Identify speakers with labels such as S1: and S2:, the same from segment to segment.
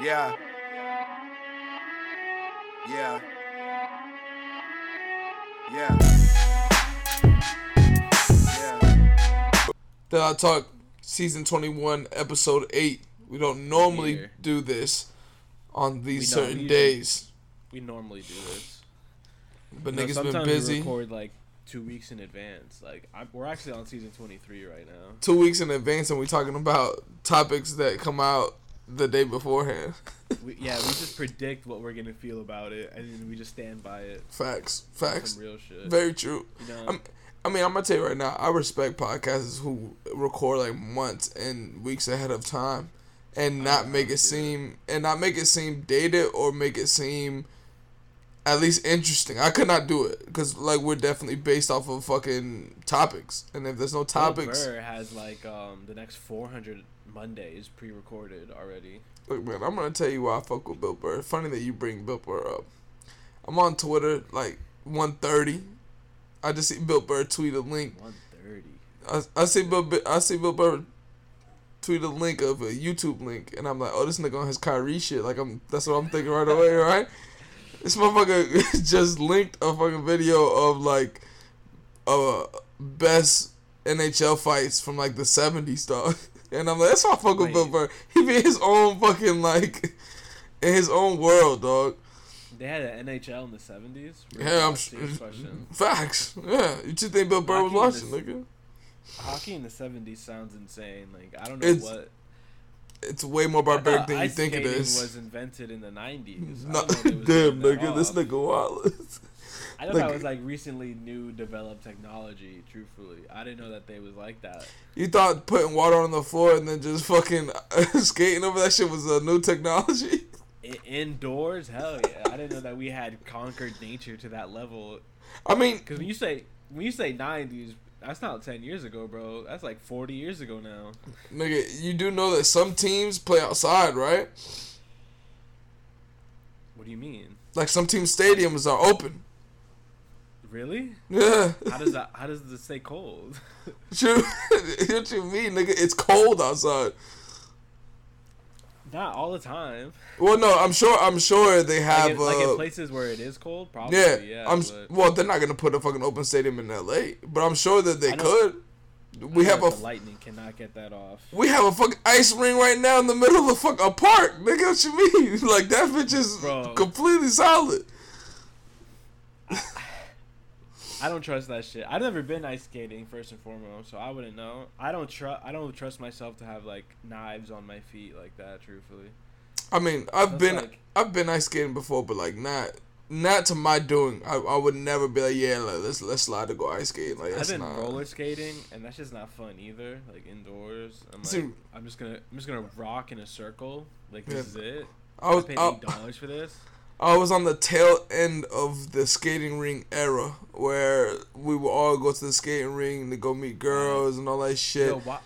S1: Yeah. Yeah. Yeah. Yeah.
S2: That I talk season 21, episode 8. We don't normally
S3: Here.
S2: do this on these
S3: We
S2: certain days.
S3: We normally do this.
S2: But
S3: You know,
S2: niggas
S3: sometimes
S2: been
S3: we
S2: busy.
S3: record like two weeks in advance. Like I'm, we're actually on season 23 right now.
S2: Two weeks in advance and we talking about topics that come out the day beforehand.
S3: We, yeah, we just predict what we're gonna feel about it, and then we just stand by it.
S2: Facts. Facts.
S3: Some real shit.
S2: Very true.
S3: you know,
S2: I'm- I mean, I'm gonna tell you right now. I respect podcasters who record like months and weeks ahead of time, and not make it
S3: to do it.
S2: seem and not make it seem dated or make it seem at least interesting. I could not do it because like we're definitely based off of fucking topics, and if there's no
S3: Bill
S2: topics,
S3: Burr has like um the next 400 Mondays pre-recorded already.
S2: look, man, I'm gonna tell you why I fuck with Bill Burr. Funny that you bring Bill Burr up. I'm on Twitter like 1:30. I just see Bill Burr tweet a link
S3: 130.
S2: I, I see Bill Bi- I see Bill Burr tweet a link of a YouTube link, and I'm like, oh, this nigga on his Kyrie shit. Like I'm, that's what I'm thinking right away, right? This motherfucker just linked a fucking video of like, uh, best NHL fights from like the '70s, dog. And I'm like, that's why I fuck with Bill Burr. He be his own fucking like, in his own world, dog.
S3: They had an NHL in the 70s.
S2: Yeah, I'm
S3: Serious
S2: s-
S3: question.
S2: Facts. Yeah, you just think Bill Burr was
S3: Hockey in
S2: watching,
S3: this-
S2: nigga?
S3: Hockey in the 70s sounds insane. Like I don't know
S2: It's
S3: what.
S2: It's way more barbaric than you
S3: ice
S2: think it
S3: skating. Was invented in the 90s.
S2: No,
S3: didn't know they was
S2: damn, nigga, this nigga wild.
S3: I know
S2: Like-
S3: that was like recently new developed technology. Truthfully, I didn't know that they was like that.
S2: you thought putting water on the floor and then just fucking skating over that shit was a new technology?
S3: I- indoors, hell yeah! I didn't know that we had conquered nature to that level.
S2: I mean,
S3: Because when you say when you say 90s, that's not 10 years ago, bro. That's like 40 years ago now.
S2: nigga, you do know that some teams play outside, right?
S3: What do you mean?
S2: Like some team stadiums are open.
S3: Really?
S2: Yeah.
S3: How does that? How does it stay cold?
S2: True. what you mean, nigga? It's cold outside.
S3: Not all the time.
S2: Well, no, I'm sure. I'm sure they
S3: Like
S2: have.
S3: in, like in
S2: uh,
S3: places where it is cold, probably.
S2: yeah,
S3: Yeah.
S2: I'm.
S3: but
S2: Well, they're not gonna put a fucking open stadium in L.A., but I'm sure that they could. We have a
S3: lightning cannot get that off.
S2: We have a fucking ice ring right now in the middle of fuck a park. Nigga, what you mean? Like that bitch is
S3: Bro.
S2: completely solid.
S3: I don't trust that shit. I've never been ice skating first and foremost, so I wouldn't know. I don't trust. I don't trust myself to have like knives on my feet like that. Truthfully,
S2: I mean, I've
S3: That's
S2: been
S3: like-
S2: I've been ice skating before, but like not not to my doing. I, I would never be like, yeah, let's let's slide to go ice skating. Like
S3: I've been
S2: not.
S3: roller skating, and that's just not fun either. Like indoors, I'm like,
S2: See-
S3: I'm just gonna, I'm just gonna rock in a circle. Like
S2: Yeah.
S3: this is it.
S2: I was
S3: I paid
S2: I,
S3: eight dollars for this.
S2: I was on the tail end of the skating ring era where we would all go to the skating ring to go meet girls and all that shit.
S3: Yo, why,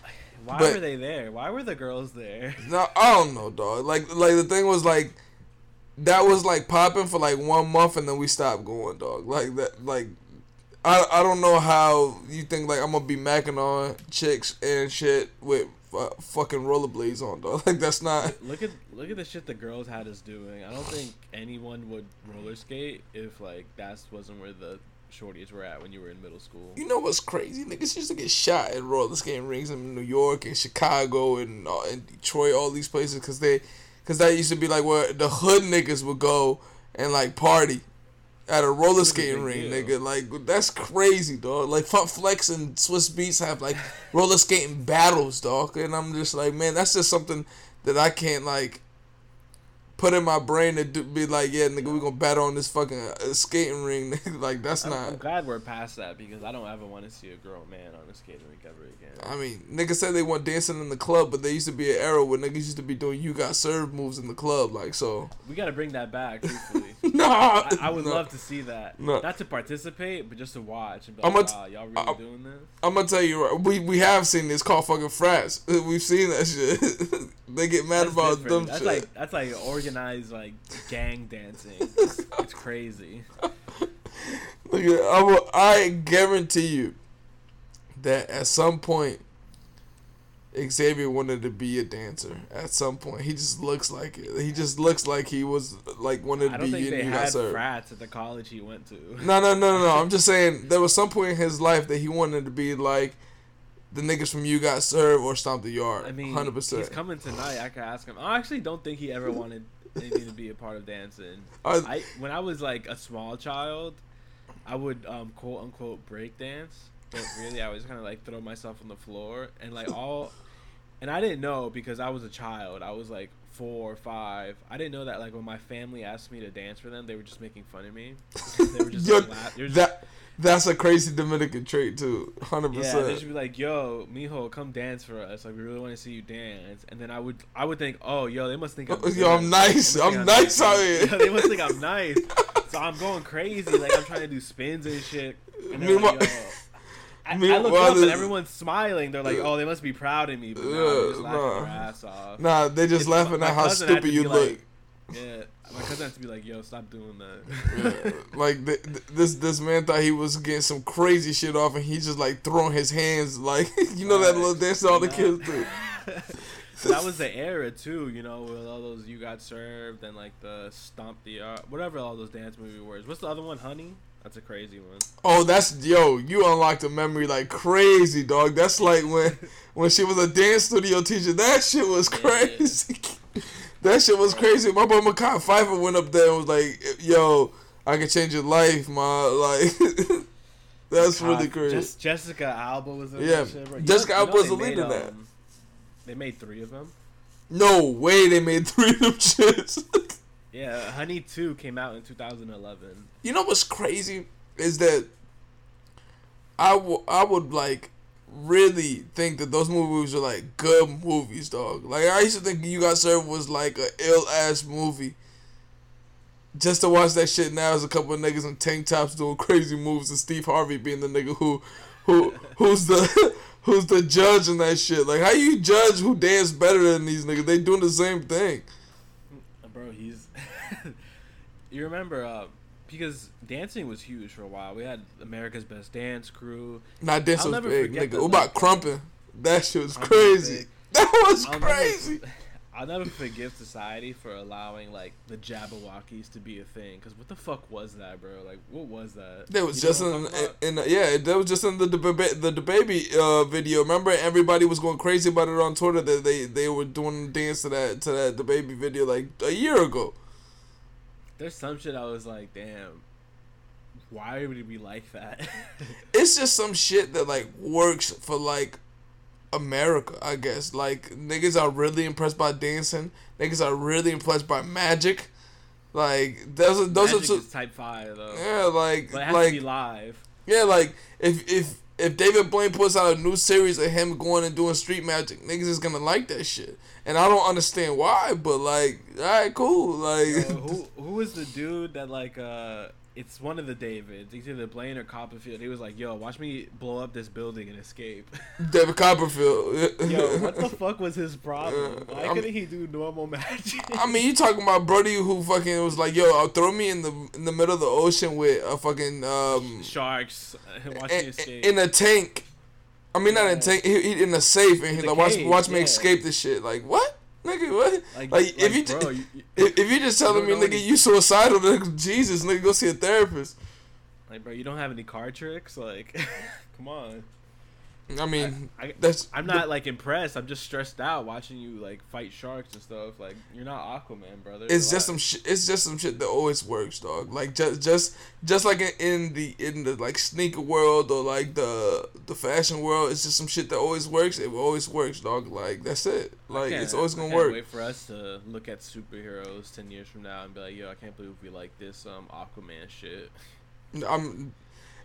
S3: why
S2: But-
S3: were they there? Why were the girls there?
S2: No, I don't know, dog. Like, like the thing was like, that was like popping for like one month, and then we stopped going, dog. Like that, like, I I don't know how you think like I'm gonna be macking on chicks and shit with uh, fucking rollerblades on, dog. Like that's not.
S3: Look at look at the shit the girls had us doing. I don't think anyone would roller skate if like that wasn't where the shorties were at when you were in middle school.
S2: You know what's crazy? Niggas used to get shot at roller skating rings in New York and Chicago and uh, and Detroit, all these places, cause they, cause that used to be like where the hood niggas would go and like party at a roller skating ring,
S3: deal.
S2: nigga. Like that's crazy, dog. Like Funk Flex and Swizz Beatz have like roller skating battles, dog. And I'm just like, man, that's just something that I can't like put in my brain to do, be like, yeah, nigga, we gonna battle on this fucking uh, skating ring. nigga. like that's
S3: I'm,
S2: not.
S3: I'm glad we're past that because I don't ever want to see a grown man on a skating rink ever again.
S2: I mean, niggas said they want dancing in the club, but there used to be an era where niggas used to be doing you got served moves in the club, like so.
S3: We got to bring that back,
S2: nah,
S3: I, I would
S2: no.
S3: love to see that.
S2: No.
S3: Not to participate, but just to watch and be
S2: I'm
S3: like,
S2: a-
S3: wow, y'all really
S2: I'm-
S3: doing this?
S2: I'm gonna tell you, right, we we have seen this called fucking frats. We've seen that shit. They get mad
S3: That's
S2: about
S3: different.
S2: dumb
S3: That's
S2: shit.
S3: like that's like organized like gang dancing. It's, it's crazy.
S2: Nigga, I will, I guarantee you that at some point Xavier wanted to be a dancer at some point. He just looks like it. He just looks like he was like wanted to be. I
S3: don't
S2: think they
S3: had frats at the college he went to.
S2: No, no, no, no, no. I'm just saying there was some point in his life that he wanted to be like the niggas from You Got Served or Stomp the Yard.
S3: I mean,
S2: hundred
S3: he's
S2: percent.
S3: coming tonight. I could ask him. I actually don't think he ever wanted anything to be a part of dancing.
S2: I,
S3: I when I was like a small child, I would um, quote unquote break dance, but really I was kind of like throw myself on the floor and like all, and I didn't know because I was a child. I was like four or five. I didn't know that like when my family asked me to dance for them, they were just making fun of me. They were just
S2: Yo,
S3: like, laugh- they were just,
S2: that that's a crazy Dominican trait too. Hundred
S3: yeah, they should be like, "Yo, mijo, come dance for us. Like, we really want to see you dance." And then I would, I would think, "Oh, yo, they must think I'm oh,
S2: Yo, I'm nice. I'm
S3: think
S2: nice out here."
S3: Yeah, they must think I'm nice. So I'm going crazy. Like I'm trying to do spins and shit. And they're
S2: Meanwhile-
S3: like, yo. I, I look up and everyone's smiling. They're like, "Oh, they must be proud of me." But no,
S2: Yeah,
S3: they're just laughing
S2: nah.
S3: their ass off.
S2: Nah, they just
S3: It's-
S2: laughing at how stupid you look.
S3: like- Yeah, my cousin has to be like, "Yo, stop doing that."
S2: Yeah, like th- th- this this man thought he was getting some crazy shit off, and he just like throwing his hands like you know that little dance all the kids do.
S3: that was the era too, you know, with all those you got served and like the stomp the whatever all those dance movie words. What's the other one? Honey. That's a crazy one.
S2: Oh, that's yo, you unlocked a memory like crazy, dog. That's like when when she was a dance studio teacher. That shit was
S3: Yeah.
S2: That shit was crazy. My boy Mekhi Phifer went up there and was like, "Yo, I can change your life, ma." Like, that's really crazy.
S3: Just Jessica Alba was in
S2: Yeah,
S3: that shit, bro.
S2: Jessica
S3: know-
S2: Alba was the lead in that.
S3: um, They made three of them.
S2: no way they made three of them shits.
S3: Yeah, Honey Two came out in 2011.
S2: You know what's crazy is that I, w- I would like really think that those movies are like good movies, dog. Like I used to think You Got Served was like a ill ass movie. Just to watch that shit now is a couple of niggas in tank tops doing crazy moves and Steve Harvey being the nigga who who who's the who's the judge in that shit. Like how you judge who dance better than these niggas? They doing the same thing.
S3: Bro, he's. you remember, uh, because dancing was huge for a while. We had America's Best Dance Crew.
S2: Not dance was big, nigga. What about crumping? That shit was
S3: Crumping
S2: crazy. That was
S3: I'll
S2: crazy.
S3: Never, I'll never forgive society for allowing like the Jabbawockeez to be a thing. Cause what the fuck was that, bro? Like, what was that?
S2: That was
S3: You
S2: just in,
S3: I'm
S2: in, in yeah, that was just in the the, the, the baby uh, video. Remember, everybody was going crazy about it on Twitter that they they were doing dance to that to that the baby video like a year ago.
S3: There's some shit I was like, damn. Why would it be like that?
S2: It's just some shit that like works for like America, I guess. Like niggas are really impressed by dancing. Niggas are really impressed by magic. Like those are those
S3: Magic
S2: are two,
S3: is type five though.
S2: yeah, like
S3: But it has
S2: like
S3: to be live.
S2: Yeah, like if if if David Blaine puts out a new series of him going and doing street magic, niggas is gonna like that shit. And I don't understand why, but like, alright, cool. Like
S3: Yo, who who was the dude that like uh it's one of the Davids, it's either Blaine or Copperfield. He was like, "Yo, watch me blow up this building and escape."
S2: David Copperfield.
S3: Yo, what the fuck was his problem?
S2: Uh,
S3: Why
S2: I'm-
S3: couldn't he do normal magic?
S2: I mean, you talking about Brody who fucking was like, yo, I'll throw me in the in the middle of the ocean with a fucking um
S3: sharks. Watch
S2: in,
S3: me escape.
S2: in a tank. I mean, not in a tank. He, he in a safe, and he's like, watch,
S3: cage,
S2: watch me
S3: yeah.
S2: escape this shit. Like what, nigga? What?
S3: like,
S2: like, if you
S3: bro, you, you-
S2: If, if you just telling me, nigga,
S3: any-
S2: you suicidal, then Jesus, nigga, go see a therapist.
S3: like, bro, you don't have any card tricks. Like, come on.
S2: I mean,
S3: I,
S2: that's
S3: I'm not like impressed. I'm just stressed out watching you like fight sharks and stuff. Like, you're not Aquaman, brother.
S2: It's just some shit. It's just some shit that always works, dog. Like just just just like in, the in the like sneaker world or like the the fashion world, it's just some shit that always works. It always works, dog. Like that's it. Like it's always gonna work.
S3: Wait for us to look at superheroes ten years from now and be like, yo, I can't believe we like this um Aquaman shit.
S2: I'm.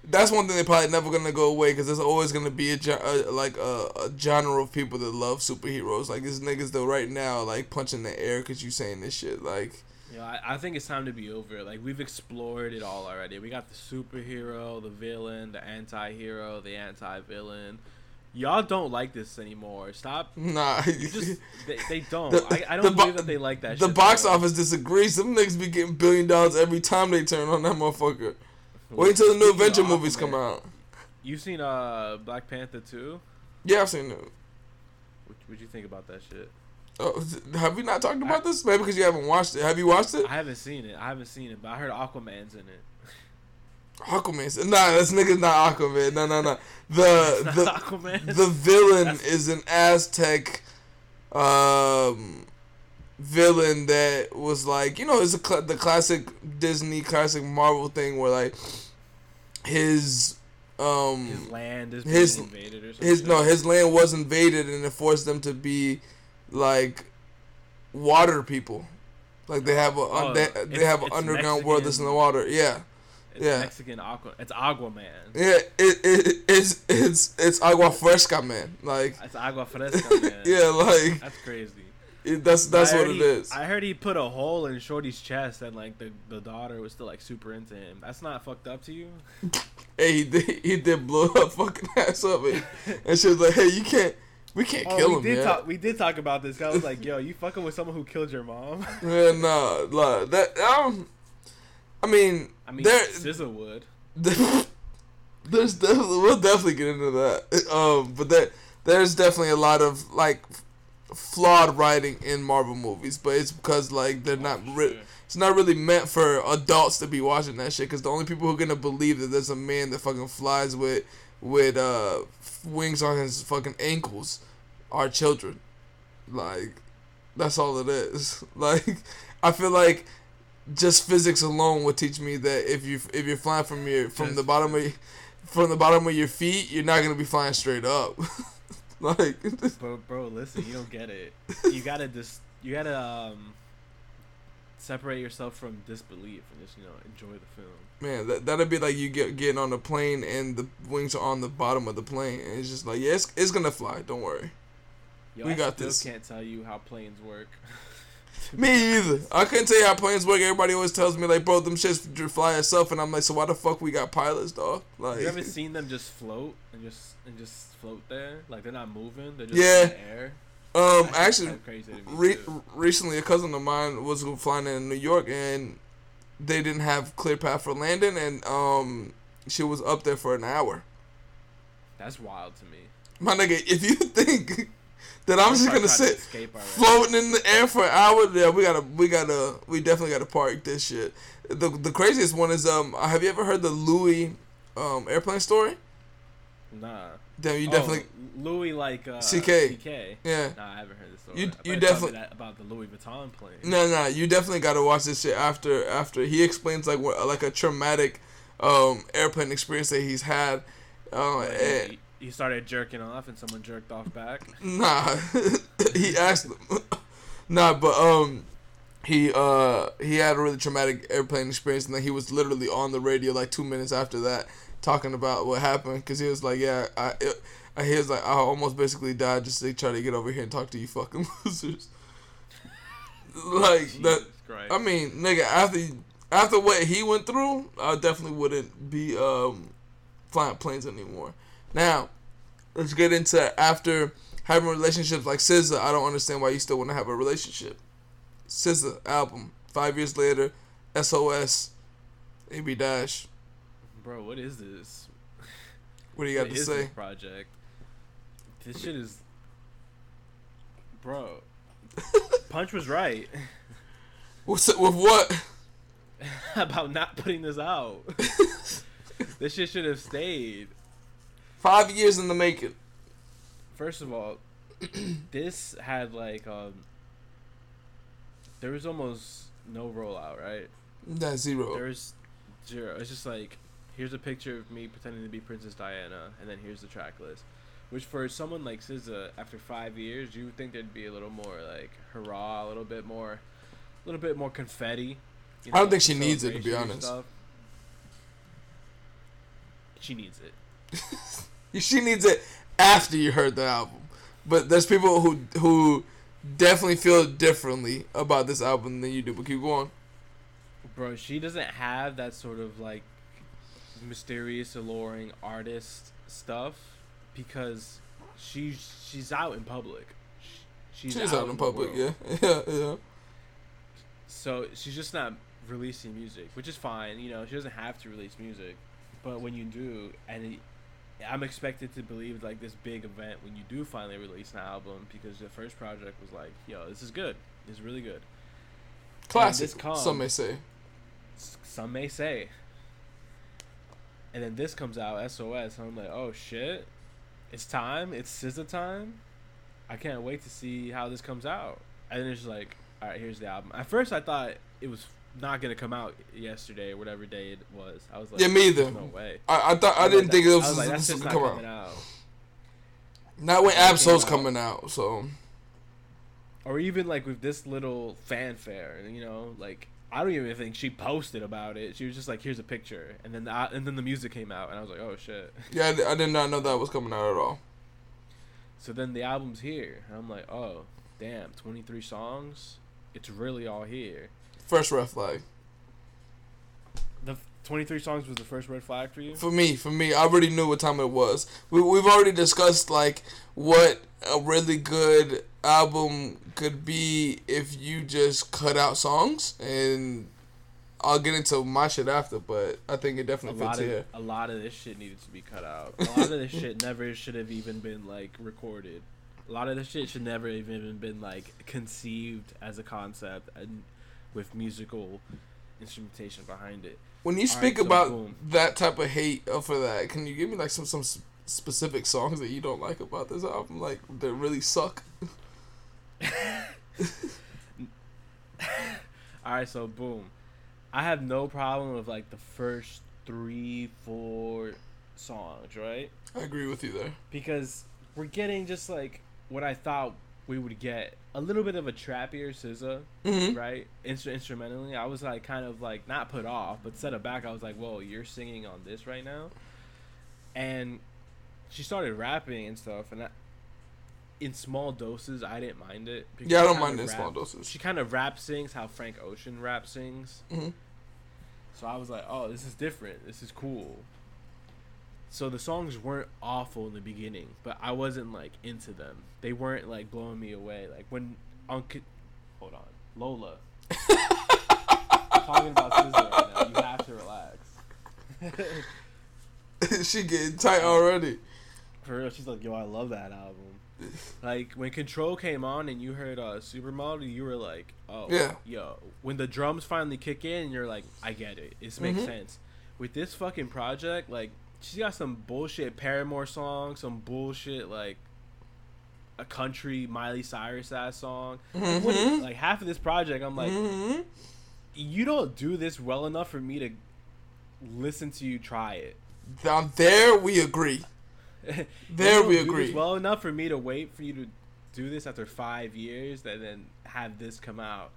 S2: That's one thing they're probably never gonna go away because there's always gonna be a, a like a, a genre of people that love superheroes. Like these niggas though right now like punching the air because you saying this shit. Like
S3: know, I, I think it's time to be over. Like we've explored it all already. We got the superhero, the villain, the anti-hero, the anti-villain. Y'all don't like this anymore. Stop.
S2: nah.
S3: You just they, they don't.
S2: The-
S3: I, I don't
S2: bo-
S3: believe that they like that. Shit.
S2: The box
S3: though.
S2: office disagrees. Some niggas be getting billion dollars every time they turn on that motherfucker. Wait until the new Avenger movies come out.
S3: You've seen uh Black Panther two?
S2: Yeah, I've seen it.
S3: What, What'd you think about that shit?
S2: Oh, have we not talked about this? Maybe because you haven't watched it. Have you watched it?
S3: I haven't seen it. I haven't seen it, but I heard Aquaman's in it.
S2: Aquaman. Nah, this nigga's not Aquaman. No, no, no. The the
S3: Aquaman.
S2: the villain
S3: That's-
S2: is an Aztec um villain that was like you know it's a cl- the classic Disney classic Marvel thing where like his um
S3: his land is
S2: his-
S3: invaded or something.
S2: his no his land was invaded and it forced them to be like water people like they have a
S3: Oh,
S2: they, they have an underground world that's in the water yeah
S3: It's
S2: yeah.
S3: Mexican Aqua. It's Aquaman.
S2: yeah it, it it's it's it's agua fresca man like
S3: It's Agua Fresca, man.
S2: yeah like
S3: That's crazy.
S2: It, that's that's what
S3: heard
S2: it
S3: he-
S2: is
S3: I heard he put a hole in Shorty's chest, and like the the daughter was still like super into him. That's not fucked up to you.
S2: hey he did he did blow her fucking ass up and, and she was like hey you can't we can't
S3: Oh,
S2: kill
S3: we
S2: him
S3: did talk. We did talk about this. I was like, "Yo, you fucking with someone who killed your mom?"
S2: yeah nah like that um I mean
S3: I mean,
S2: there
S3: SZA would.
S2: there's definitely we'll definitely get into that. Um, but there there's definitely a lot of like flawed writing in Marvel movies, but it's because like they're not
S3: Oh,
S2: re- it's not really meant for adults to be watching that shit. Because the only people who are gonna believe that there's a man that fucking flies with with uh wings on his fucking ankles are children. Like that's all it is. Like I feel like just physics alone would teach me that if you if you're flying from your from the bottom of your, from the bottom of your feet, you're not gonna be flying straight up. like
S3: Bro, bro, listen, you don't get it. You gotta just, you gotta um, separate yourself from disbelief and just, you know, enjoy the film.
S2: man, that that'd be like you get getting on a plane and the wings are on the bottom of the plane, and it's just like yeah, it's, it's gonna fly. Don't worry.
S3: Yo,
S2: We
S3: I
S2: got
S3: still
S2: this.
S3: Can't tell you how planes work.
S2: Me either. I couldn't tell you how planes work. Everybody always tells me like, bro, them shits fly itself, and I'm like, so why the fuck we got pilots, dog? Like,
S3: you ever seen them just float and just and just float there? Like they're not moving. They're just
S2: Yeah.
S3: in the air.
S2: um,
S3: That's
S2: actually, re- recently a cousin of mine was flying in New York, and they didn't have clear path for landing, and um, she was up there for an hour.
S3: That's wild to me.
S2: My nigga, if you think that I'm just gonna
S3: to
S2: sit floating in the air for an hour, yeah, we gotta, we gotta, we definitely gotta park this shit. The the craziest one is um, have you ever heard the Louis um airplane story?
S3: Nah.
S2: Damn, you
S3: Oh,
S2: definitely,
S3: Louis like uh,
S2: CK.
S3: CK.
S2: yeah.
S3: Nah, I haven't heard this story.
S2: You- you definitely-
S3: about the Louis Vuitton plane.
S2: No, no, you definitely gotta watch this shit after after he explains like what like a traumatic um airplane experience that he's had. Uh,
S3: Like,
S2: and,
S3: he, he started jerking off and someone jerked off back.
S2: nah, he asked him. nah, but um, he uh he had a really traumatic airplane experience, and then he was literally on the radio like two minutes after that talking about what happened because he was like, yeah, I. It, he was like, I almost basically died just to try to get over here and talk to you fucking losers. like that.
S3: Jesus Christ.
S2: I mean, nigga, after after what he went through, I definitely wouldn't be um flying planes anymore. Now, let's get into after having relationships like SZA. I don't understand why you still want to have a relationship. SZA album, five years later, SOS, AB Dash.
S3: Bro, what is this?
S2: What do you got
S3: What
S2: to say?
S3: this project? This shit is, bro. Punch was right
S2: What's it, with what?
S3: about not putting this out. this shit should have stayed.
S2: Five years in the making.
S3: First of all, this had like um, there was almost no rollout, right?
S2: That's zero.
S3: There's zero. It's just like here's a picture of me pretending to be Princess Diana, and then here's the track list. Which for someone like SZA, after five years, you would think there'd be a little more like hurrah, a little bit more, a little bit more confetti. you
S2: I don't think she needs it, to be honest.
S3: stuff. She needs it.
S2: She needs it after you heard the album. But there's people who who definitely feel differently about this album than you do. But keep going.
S3: Bro, she doesn't have that sort of like mysterious, alluring artist stuff because she's she's out in public. She's,
S2: She's out in
S3: the
S2: public, yeah, yeah, yeah.
S3: So she's just not releasing music, which is fine. You know, she doesn't have to release music, but when you do, and it, I'm expected to believe like this big event when you do finally release an album because the first project was like, yo, this is good. This is really good.
S2: Classic.
S3: comes-
S2: Some may say.
S3: Some may say. And then this comes out, SOS, and I'm like, oh shit, it's time. It's SZA time. I can't wait to see how this comes out. And then it's just like, all right, here's the album. At first, I thought it was not gonna come out yesterday or whatever day it was. I was like,
S2: Yeah, me either.
S3: "There's No way.
S2: I, I thought I
S3: was
S2: didn't
S3: like,
S2: think it was,
S3: was like,
S2: this was gonna come
S3: coming
S2: out.
S3: out.
S2: Not when Absol's coming out. So
S3: or even like with this little fanfare, you know, like I don't even think she posted about it. She was just like, "Here's a picture," and then the, and then the music came out, and I was like, "Oh shit!"
S2: yeah, I, I did not know that was coming out at all.
S3: So then the album's here, and I'm like, "Oh, damn, 23 songs. It's really all here."
S2: First red flag
S3: The 23 songs was the first red flag for you.
S2: for me. For me, I already knew what time it was. We we've already discussed like what a really good album could be if you just cut out songs, and I'll get into my shit after. But I think it
S3: A
S2: definitely
S3: lot
S2: fits
S3: of
S2: here.
S3: a lot of this shit needed to be cut out. A lot of this shit never should have even been like recorded. A lot of this shit should never even been like conceived as a concept and with musical instrumentation behind it.
S2: When you speak
S3: right,
S2: about that type of hate for that, can you give me like some some specific songs that you don't like about this album, like that really suck?
S3: All right, so boom. I have no problem with like the first three, four songs, right?
S2: I agree with you there.
S3: Because we're getting just like what I thought we would get a little bit of a trappier SZA,
S2: hmm
S3: right? Instru- instrumentally, I was like kind of like not put off, but set it back. I was like, "Whoa, you're singing on this right now," and she started rapping and stuff, and I, in small doses, I didn't mind it. because
S2: Yeah, I don't mind in
S3: rap-
S2: small doses.
S3: She kind of rap sings how Frank Ocean rap sings,
S2: hmm
S3: so I was like, "Oh, this is different. This is cool." So the songs weren't awful in the beginning, but I wasn't like into them. They weren't like blowing me away. Like when Unc, hold on, Lola. I'm talking about SZA right now. You have to relax.
S2: she getting tight already.
S3: For real, she's like, "Yo, I love that album." Like when Control came on and you heard uh, Supermodel, you were like, "Oh,
S2: Yeah.
S3: yo." When the drums finally kick in, you're like, "I get it. This makes
S2: Mhm.
S3: sense." With this fucking project, like, she's got some bullshit Paramore song, some bullshit like a country Miley Cyrus ass song. Like, what-
S2: Mhm.
S3: like half of this project, I'm like,
S2: Mhm.
S3: you don't do this well enough for me to listen to you try it.
S2: Now there we agree. There we agree.
S3: well enough for me to wait for you to do this after five years and then have this come out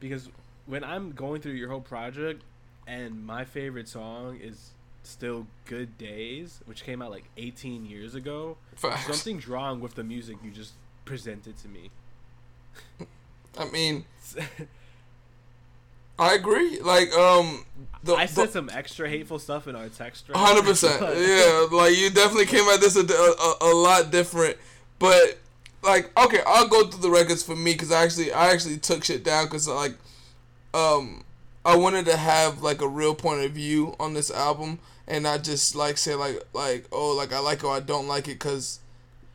S3: because when i'm going through your whole project and my favorite song is still good days which came out like 18 years ago
S2: Facts.
S3: something's wrong with the music you just presented to me
S2: I mean, I agree. Like, um, the,
S3: i said
S2: the,
S3: some extra hateful stuff in our text thread,
S2: Hundred percent. Yeah, like you definitely came at this a, a, a lot different, but like okay, I'll go through the records for me because I actually I actually took shit down because like um I wanted to have like a real point of view on this album and not just like say like like oh like I like it or I don't like it because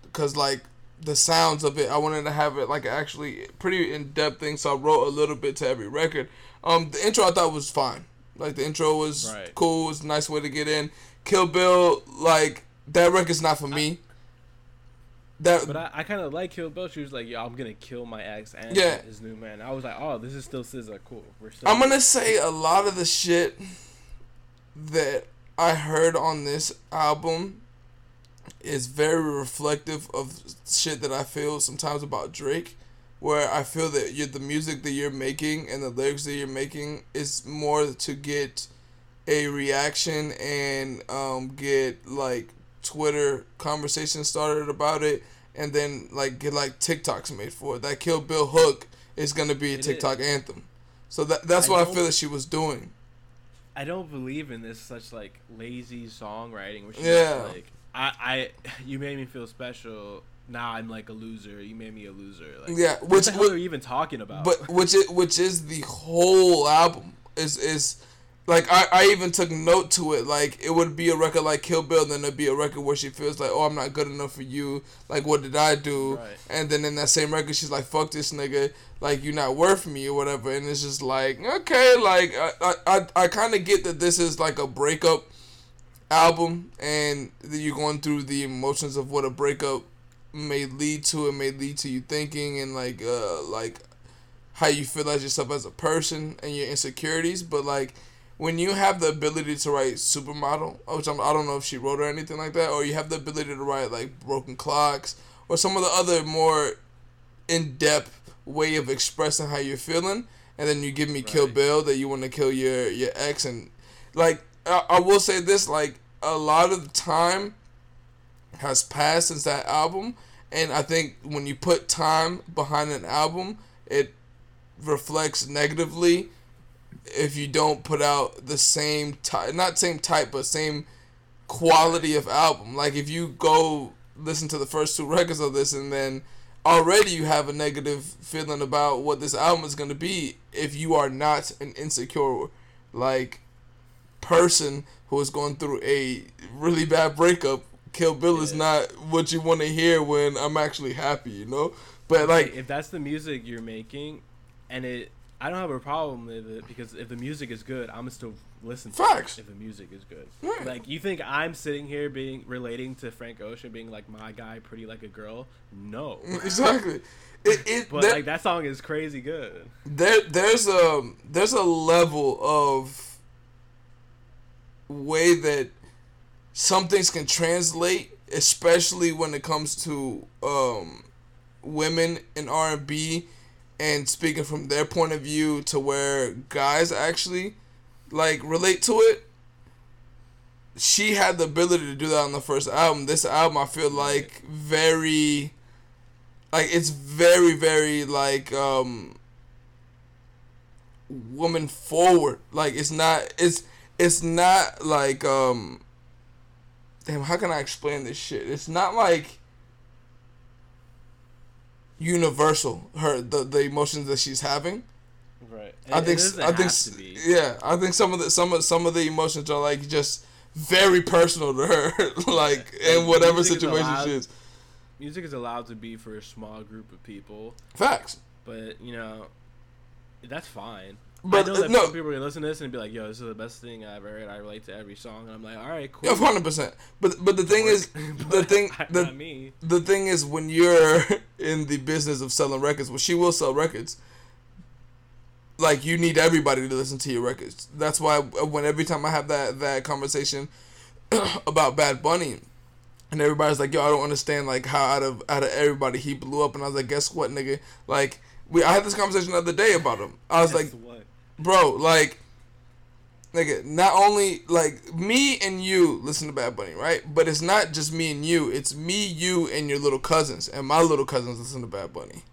S2: because like the sounds of it I wanted to have it like actually pretty in depth thing so I wrote a little bit to every record. Um, the intro I thought was fine. Like the intro was
S3: Right.
S2: cool. It was a nice way to get in. Kill Bill, like that record's not for me. That
S3: But I, I kind of like Kill Bill. She was like, "Yo, I'm gonna kill my ex and
S2: Yeah.
S3: his new man." I was like, "Oh, this is still SZA. Cool. We're still."
S2: I'm gonna say a lot of the shit that I heard on this album is very reflective of shit that I feel sometimes about Drake, where I feel that you the music that you're making and the lyrics that you're making is more to get a reaction and um, get like Twitter conversation started about it, and then like get like TikToks made for it. That Kill Bill hook is gonna be a
S3: It is.
S2: TikTok anthem. So that that's
S3: I
S2: what I feel that she was doing.
S3: I don't believe in this such like lazy songwriting where she's
S2: Yeah.
S3: like I, I you made me feel special. Now I'm like a loser. You made me a loser. Like
S2: Yeah,
S3: what
S2: which
S3: the hell
S2: which,
S3: are you even talking about?
S2: but which is which is the whole album is is like I, I even took note to it like it would be a record like kill bill then it'd be a record where she feels like oh i'm not good enough for you. Like what did i do?
S3: Right.
S2: and then in that same record she's like fuck this nigga. Like you're not worth me or whatever. And it's just like okay like i i, I, I kind of get that this is like a breakup album and that you're going through the emotions of what a breakup may lead to. It may lead to you thinking and like uh like how you feel as yourself as a person and your insecurities. But like when you have the ability to write supermodel which I'm, i don't know if she wrote or anything like that or you have the ability to write like broken clocks or some of the other more in-depth way of expressing how you're feeling and then you give me kill bill that you want to kill your your ex and like I, I will say this like a lot of the time has passed since that album and i think when you put time behind an album it reflects negatively if you don't put out the same type not same type but same quality of album. Like if you go listen to the first two records of this and then already you have a negative feeling about what this album is going to be if you are not an insecure like person who is going through a really bad breakup kill bill is not what you want to hear when i'm actually happy you know? But like
S3: if that's the music you're making, and it, I don't have a problem with it because if the music is good, I'm gonna still listen. to
S2: Facts.
S3: it If the music is good,
S2: Right.
S3: like you think I'm sitting here being relating to Frank Ocean being like my guy, pretty like a girl? No,
S2: exactly it, it
S3: but
S2: there-
S3: like that song is crazy good.
S2: there there's a there's a level of way that some things can translate especially when it comes to um women in R&B and speaking from their point of view to where guys actually like relate to it she had the ability to do that on the first album. This album I feel like very like it's very very like um woman forward. Like it's not it's it's not like um damn how can i explain this shit? It's not like universal her the, the emotions that she's having
S3: Right.
S2: i think I think yeah i think some of the some of some of the emotions are like just very personal to her like
S3: Yeah.
S2: in whatever
S3: is
S2: situation
S3: allowed-
S2: she is
S3: music is allowed to be for a small group of people,
S2: facts
S3: but you know, that's fine.
S2: But,
S3: I know that
S2: no.
S3: some people are gonna listen to this and be like, "Yo, this is the best thing I've ever heard." I relate to every song, and I'm like, "All right, cool."
S2: yeah, hundred percent. But but the thing is, the thing the
S3: not me.
S2: the thing is when you're in the business of selling records, well, she will sell records. Like you need everybody to listen to your records. That's why when every time I have that that conversation about Bad Bunny, and everybody's like, "Yo, I don't understand like how out of out of everybody he blew up," and I was like, "Guess what, nigga? Like we I had this conversation the other day about him. I was like,
S3: what?
S2: Bro, like, nigga, not only like me and you listen to Bad Bunny, right? But it's not just me and you. It's me, you, and your little cousins, and my little cousins listen to Bad Bunny,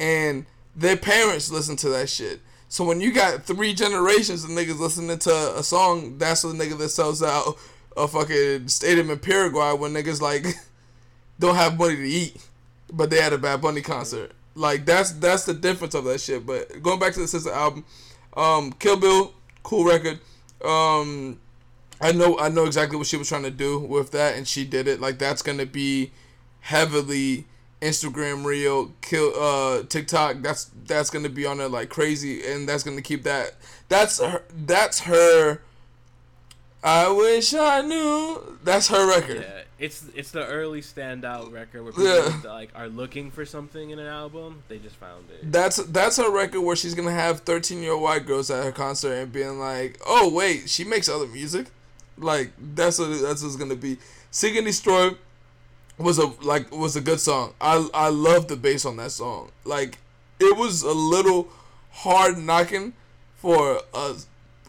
S2: and their parents listen to that shit. So when you got three generations of niggas listening to a song, that's the nigga that sells out a fucking stadium in Paraguay when niggas like don't have money to eat, but they had a Bad Bunny concert. Like that's that's the difference of that shit. But going back to the SZA album, um, Kill Bill, cool record. Um, I know I know exactly what she was trying to do with that, and she did it. Like that's gonna be heavily Instagram reel, kill uh TikTok. That's that's gonna be on there like crazy, and that's gonna keep that. That's her. That's her. I wish I knew. That's her record.
S3: Yeah, it's it's the early standout record where people
S2: Yeah.
S3: like are looking for something in an album. They just found it.
S2: That's that's her record where she's gonna have thirteen year old white girls at her concert and being like, "Oh wait, she makes other music." Like that's what that's what's gonna be. Seek and Destroy was a like was a good song. I I love the bass on that song. Like it was a little hard knocking for a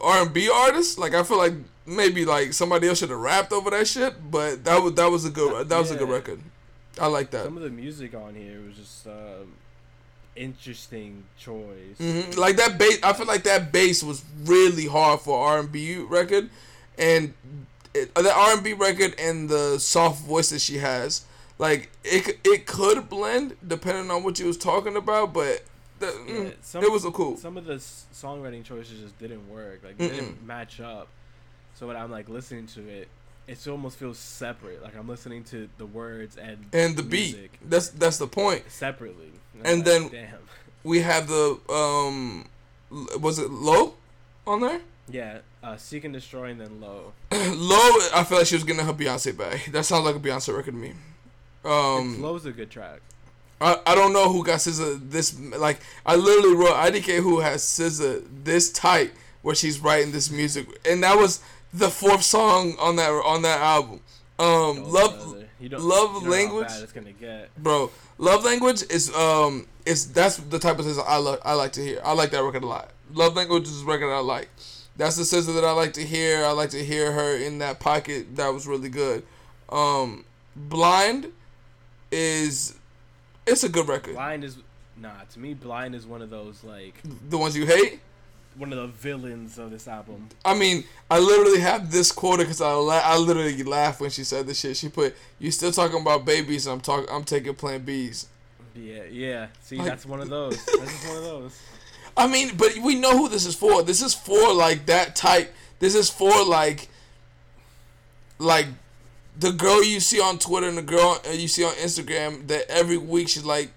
S2: R and B artist. Like I feel like maybe like somebody else should have rapped over that shit, but that was that was a good that was a good record. I like that.
S3: Some of the music on here was just um, interesting choice.
S2: hmm Like that bass, I feel like that bass was really hard for R and B record, and it, the R and B record and the soft voice that she has, like it it could blend depending on what you was talking about, but
S3: Yeah,
S2: mm,
S3: some-
S2: it was a cool.
S3: Some of the songwriting choices just didn't work. Like they didn't match up. So when I'm like listening to it, it almost feels separate. Like I'm listening to the words and
S2: And the beat. That's that's the point.
S3: separately.
S2: And
S3: like,
S2: then-
S3: damn.
S2: We have the um, was it low on there?
S3: Yeah, uh, seek and destroy and then low.
S2: low. I feel like she was getting her Beyonce bag. That sounds like a Beyonce record to me. Um,
S3: Low's a good track.
S2: I, I don't know who got SZA this like I literally wrote IDK who has SZA this tight where she's writing this music and that was the fourth song on that on that album. Um, love. Love language?
S3: How bad it's gonna get.
S2: bro. Love language is um is that's the type of SZA I like I like to hear. I like that record a lot. Love language is a record I like. That's the SZA that I like to hear. I like to hear her in that pocket. That was really good. Um, Blind is it's a good record.
S3: Blind is nah. To me, Blind is one of those like
S2: The ones you hate.
S3: One of the villains of this album.
S2: I mean, I literally have this quote because I la- I literally laughed when she said this shit. She put, "You still talking about babies? I'm talking. I'm taking Plan Bs."
S3: Yeah, yeah. See,
S2: Like-
S3: that's one of those. That's just one of those.
S2: I mean, but we know who this is for. This is for like that type. This is for like, like, the girl you see on Twitter and the girl uh, you see on Instagram that every week she's like,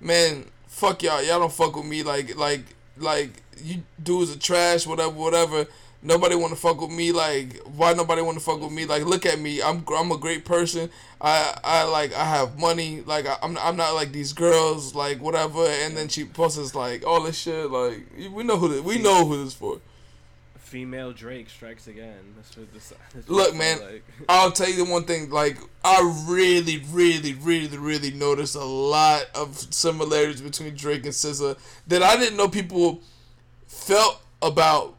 S2: man, fuck y'all. Y'all don't fuck with me. Like, like, like you dudes are trash. Whatever, whatever. Nobody want to fuck with me. Like, why nobody want to fuck with me? Like, look at me. I'm I'm a great person. I I like I have money. Like I, I'm I'm not like these girls. Like whatever. And then she posts like all this shit. Like we know who this, we know who this for.
S3: Female Drake strikes again. That's what this. That's
S2: Look, man,
S3: Like.
S2: I'll tell you the one thing. Like I really, really, really, really noticed a lot of similarities between Drake and SZA that I didn't know people felt about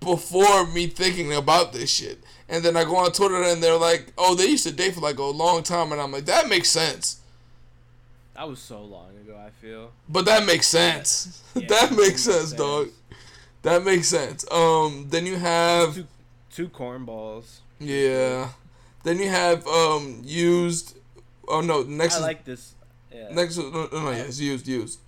S2: before me thinking about this shit. And then I go on Twitter and they're like, "Oh, they used to date for like a long time," and I'm like, "That makes sense."
S3: That was so long ago. I feel.
S2: But that makes sense.
S3: Yeah,
S2: that
S3: it
S2: makes
S3: makes
S2: sense,
S3: sense.
S2: dog. That makes sense. Um, then you have
S3: Two, two cornballs.
S2: yeah. Then you have um used. Oh no, next
S3: I
S2: is
S3: like this. Yeah.
S2: next. No, no, no, yeah, it's used, used.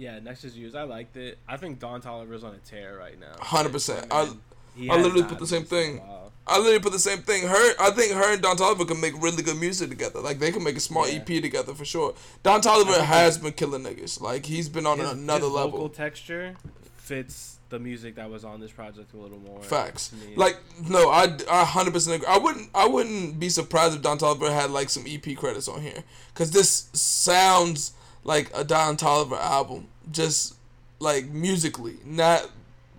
S3: Yeah, next is used. I liked it. I think Don Toliver's on a tear right now.
S2: 100%. I-
S3: mean, he
S2: I literally put the same thing. I literally put the same thing. Her, I think her and Don Toliver can make really good music together. Like they can make a small
S3: Yeah.
S2: EP together for sure. Don Toliver has been killing niggas. Like he's been on
S3: His-
S2: another
S3: his
S2: level.
S3: Vocal texture fits the music that was on this project a little more.
S2: Facts. Like no, I I hundred percent agree. I wouldn't I wouldn't be surprised if Don Toliver had like some EP credits on here because this sounds like a Don Toliver album, just like musically, not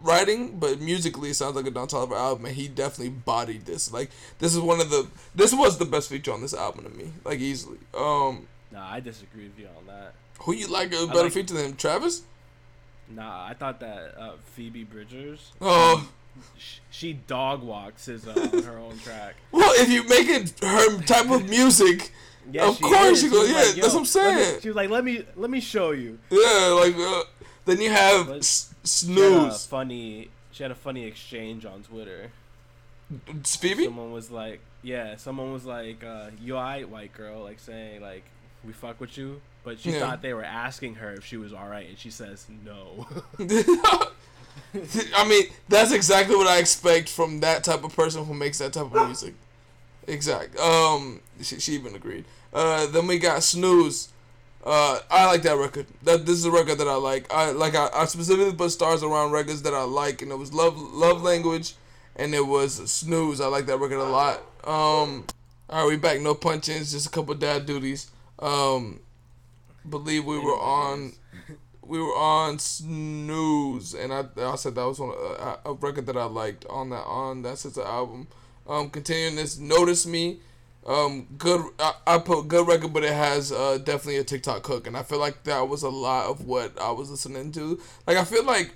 S2: writing, but musically it sounds like a Don Toliver album, and he definitely bodied this. Like this is one of the this was the best feature on this album to me, like easily. Um,
S3: Nah, I disagree with you on that.
S2: who you like a better
S3: like-
S2: feature than Travis?
S3: Nah, I thought that uh, Phoebe Bridgers,
S2: Oh.
S3: sh- she dog walks his uh, on her own track.
S2: Well, if you make it her type of music, Of
S3: she
S2: course
S3: is.
S2: you go-
S3: She was
S2: yeah, that's what I'm
S3: let me-
S2: saying.
S3: she was like, "Let me, let me show you."
S2: Yeah, like uh, then you have
S3: But-
S2: snooze.
S3: funny. She had a funny exchange on Twitter.
S2: Phoebe.
S3: Someone was like, "Yeah," someone was like, uh, "You alright, white girl?" Like saying like, "We fuck with you," but she
S2: Yeah.
S3: thought they were asking her if she was alright, and she says no.
S2: I mean, that's exactly what I expect from that type of person who makes that type of music. Exact. Um, she, she even agreed. Uh, then we got snooze. Uh, I like that record. That this is a record that I like. I like. I, I specifically put stars around records that I like, and it was love, love language, and it was snooze. I like that record a lot. Um, all right, we back. No punch-ins, just a couple dad duties. Um, believe we were on we were on snooze and I, I said that was one a, a record that I liked on that on that SZA album. Um, continuing this, notice me. Um, good. I, I put good record, but it has uh, definitely a TikTok hook, and I feel like that was a lot of what I was listening to. Like I feel like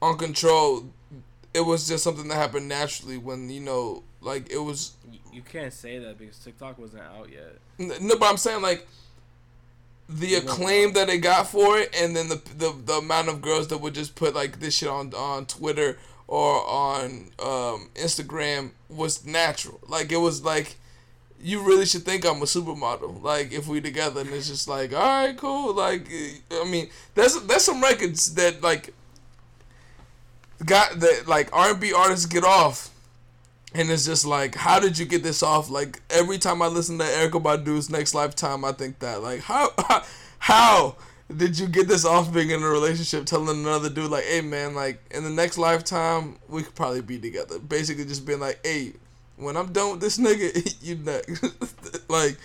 S2: on control, it was just something that happened naturally when you know, like it was.
S3: you, can't say that because TikTok wasn't out yet.
S2: No, but I'm saying like the acclaim that it got for it, and then the, the the amount of girls that would just put like this shit on on Twitter or on um, Instagram was natural. Like it was like you really should think I'm a supermodel. Like if we together, and it's just like, all right, cool. Like eh, I mean, there's there's some records that like got that like R and B artists get off. And it's just like, how did you get this off? Like every time I listen to Erykah Badu's Next Lifetime, I think that like how how did you get this off being in a relationship, telling another dude like, hey man, like in the next lifetime we could probably be together. Basically, just being like, hey, when I'm done with this nigga, you next. like,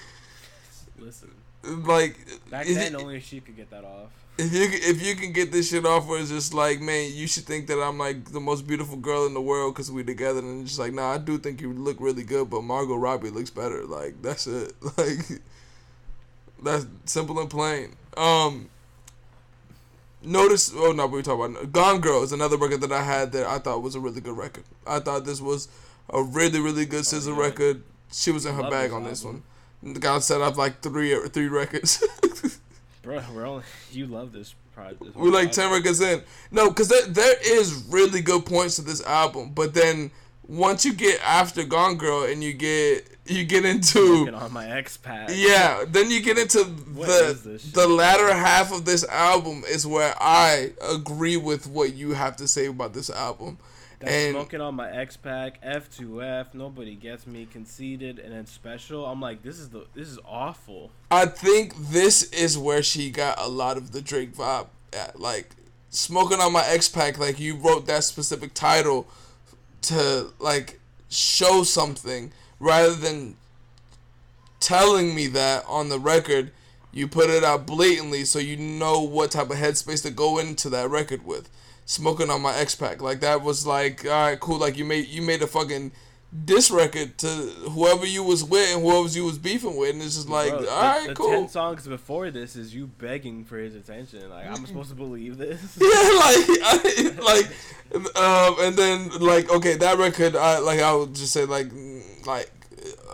S3: Listen,
S2: like
S3: back then only she could get that off.
S2: if you if you can get this shit off where it's just like man you should think that i'm like the most beautiful girl in the world because we together and it's just like nah i do think you look really good but margot robbie looks better like that's it like that's simple and plain um notice oh no we talking about gone girl is another record that i had that i thought was a really good record i thought this was a really really good oh, scissor
S3: yeah.
S2: record she was in her
S3: Love
S2: bag
S3: this
S2: on this
S3: album.
S2: one the guy set up like three three records
S3: Bro, we're only you love this project.
S2: We're like ten records in. No, because there, there is really good points to this album, but then once you get after Gone Girl and you get you get into
S3: on my pack.
S2: yeah, then you get into
S3: What
S2: the the latter half of this album is where I agree with what you have to say about this album.
S3: That's
S2: and
S3: smoking on my Ex Pack, F2F, nobody gets me, conceited, and then special. I'm like, this is the this is awful.
S2: I think this is where she got a lot of the Drake vibe at. Like smoking on my Ex Pack, like you wrote that specific title to like show something rather than telling me that on the record. You put it out blatantly so you know what type of headspace to go into that record with. Smoking on my Ex Pack, like that was like, all right, cool. Like you made you made a fucking diss record to whoever you was with and whoever you was beefing with, and it's just like,
S3: Bro, the,
S2: all right,
S3: the
S2: cool.
S3: ten songs before this is you begging for his attention. Like, I'm supposed to believe this?
S2: yeah, like, I, like, um, and then like, okay, that record, I like, I would just say like, like,